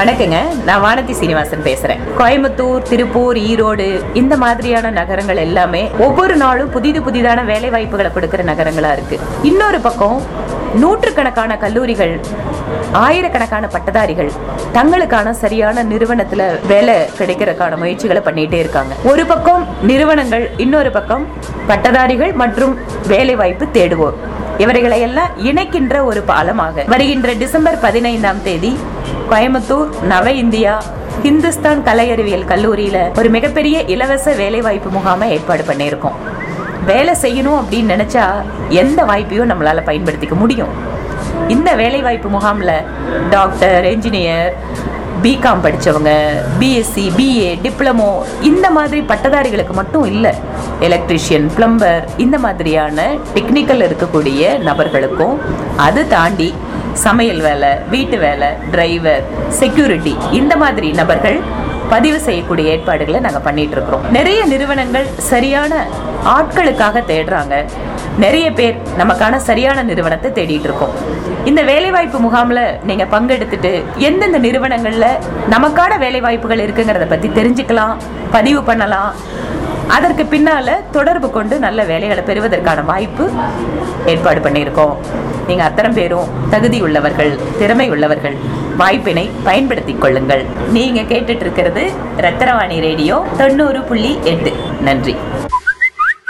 வணக்கங்க. நான் வானதி சீனிவாசன் பேசுறேன். கோயம்புத்தூர் திருப்பூர் ஈரோடு இந்த மாதிரியான நகரங்கள் எல்லாமே ஒவ்வொரு நாளும் புதிது புதிதான வேலை வாய்ப்புகளை கொடுக்கிற நகரங்களா இருக்கு. இன்னொரு பக்கம் நூற்றுக்கணக்கான கல்லூரிகள் ஆயிரக்கணக்கான பட்டதாரிகள் தங்களுக்கான சரியான நிறுவனத்துல வேலை கிடைக்கிறதுக்கான முயற்சிகளை பண்ணிட்டே இருக்காங்க. ஒரு பக்கம் நிறுவனங்கள் இன்னொரு பக்கம் பட்டதாரிகள் மற்றும் வேலை வாய்ப்பு தேடுவோர். இவர்களை எல்லாம் இணைக்கின்ற ஒரு பாலமாக. வருகின்ற டிசம்பர் பதினைந்தாம் தேதி கோயம்புத்தூர் நவ இந்தியா ஹிந்துஸ்தான் கலை அறிவியல் கல்லூரியில ஒரு மிகப்பெரிய இலவச வேலைவாய்ப்பு முகாமை ஏற்பாடு பண்ணியிருக்கோம். வேலை செய்யணும் அப்படின்னு நினைச்சா எந்த வாய்ப்பையும் நம்மளால பயன்படுத்திக்க முடியும். இந்த வேலைவாய்ப்பு முகாமில் டாக்டர் என்ஜினியர் பிகாம் படித்தவங்க பிஎஸ்சி பிஏ டிப்ளமோ இந்த மாதிரி பட்டதாரிகளுக்கு மட்டும் இல்லை. எலக்ட்ரிஷியன் பிளம்பர் இந்த மாதிரியான டெக்னிக்கல் இருக்கக்கூடிய நபர்களுக்கும் அது தாண்டி சமையல் வேலை வீட்டு வேலை டிரைவர் செக்யூரிட்டி இந்த மாதிரி நபர்கள் பதிவு செய்யக்கூடிய ஏற்பாடுகளை நாங்கள் பண்ணிட்டு இருக்கிறோம். நிறைய நிறுவனங்கள் சரியான ஆட்களுக்காக தேடுறாங்க. நிறைய பேர் நமக்கான சரியான நிறுவனத்தை தேடிட்டு இருக்கோம். இந்த வேலைவாய்ப்பு முகாமில் நீங்கள் பங்கெடுத்துட்டு எந்தெந்த நிறுவனங்களில் நமக்கான வேலைவாய்ப்புகள் இருக்குங்கிறத பற்றி தெரிஞ்சுக்கலாம் பதிவு பண்ணலாம். அதற்கு பின்னால தொடர்பு கொண்டு நல்ல வேலைகளை பெறுவதற்கான வாய்ப்பு ஏற்பாடு பண்ணியிருக்கோம். நீங்க அத்தனை பேரும் தகுதி உள்ளவர்கள் திறமை உள்ளவர்கள் வாய்ப்பினை பயன்படுத்திக் கொள்ளுங்கள். நீங்க கேட்டுட்டு இருக்கிறது ரத்தனவாணி ரேடியோ தொண்ணூறு புள்ளி எட்டு. நன்றி.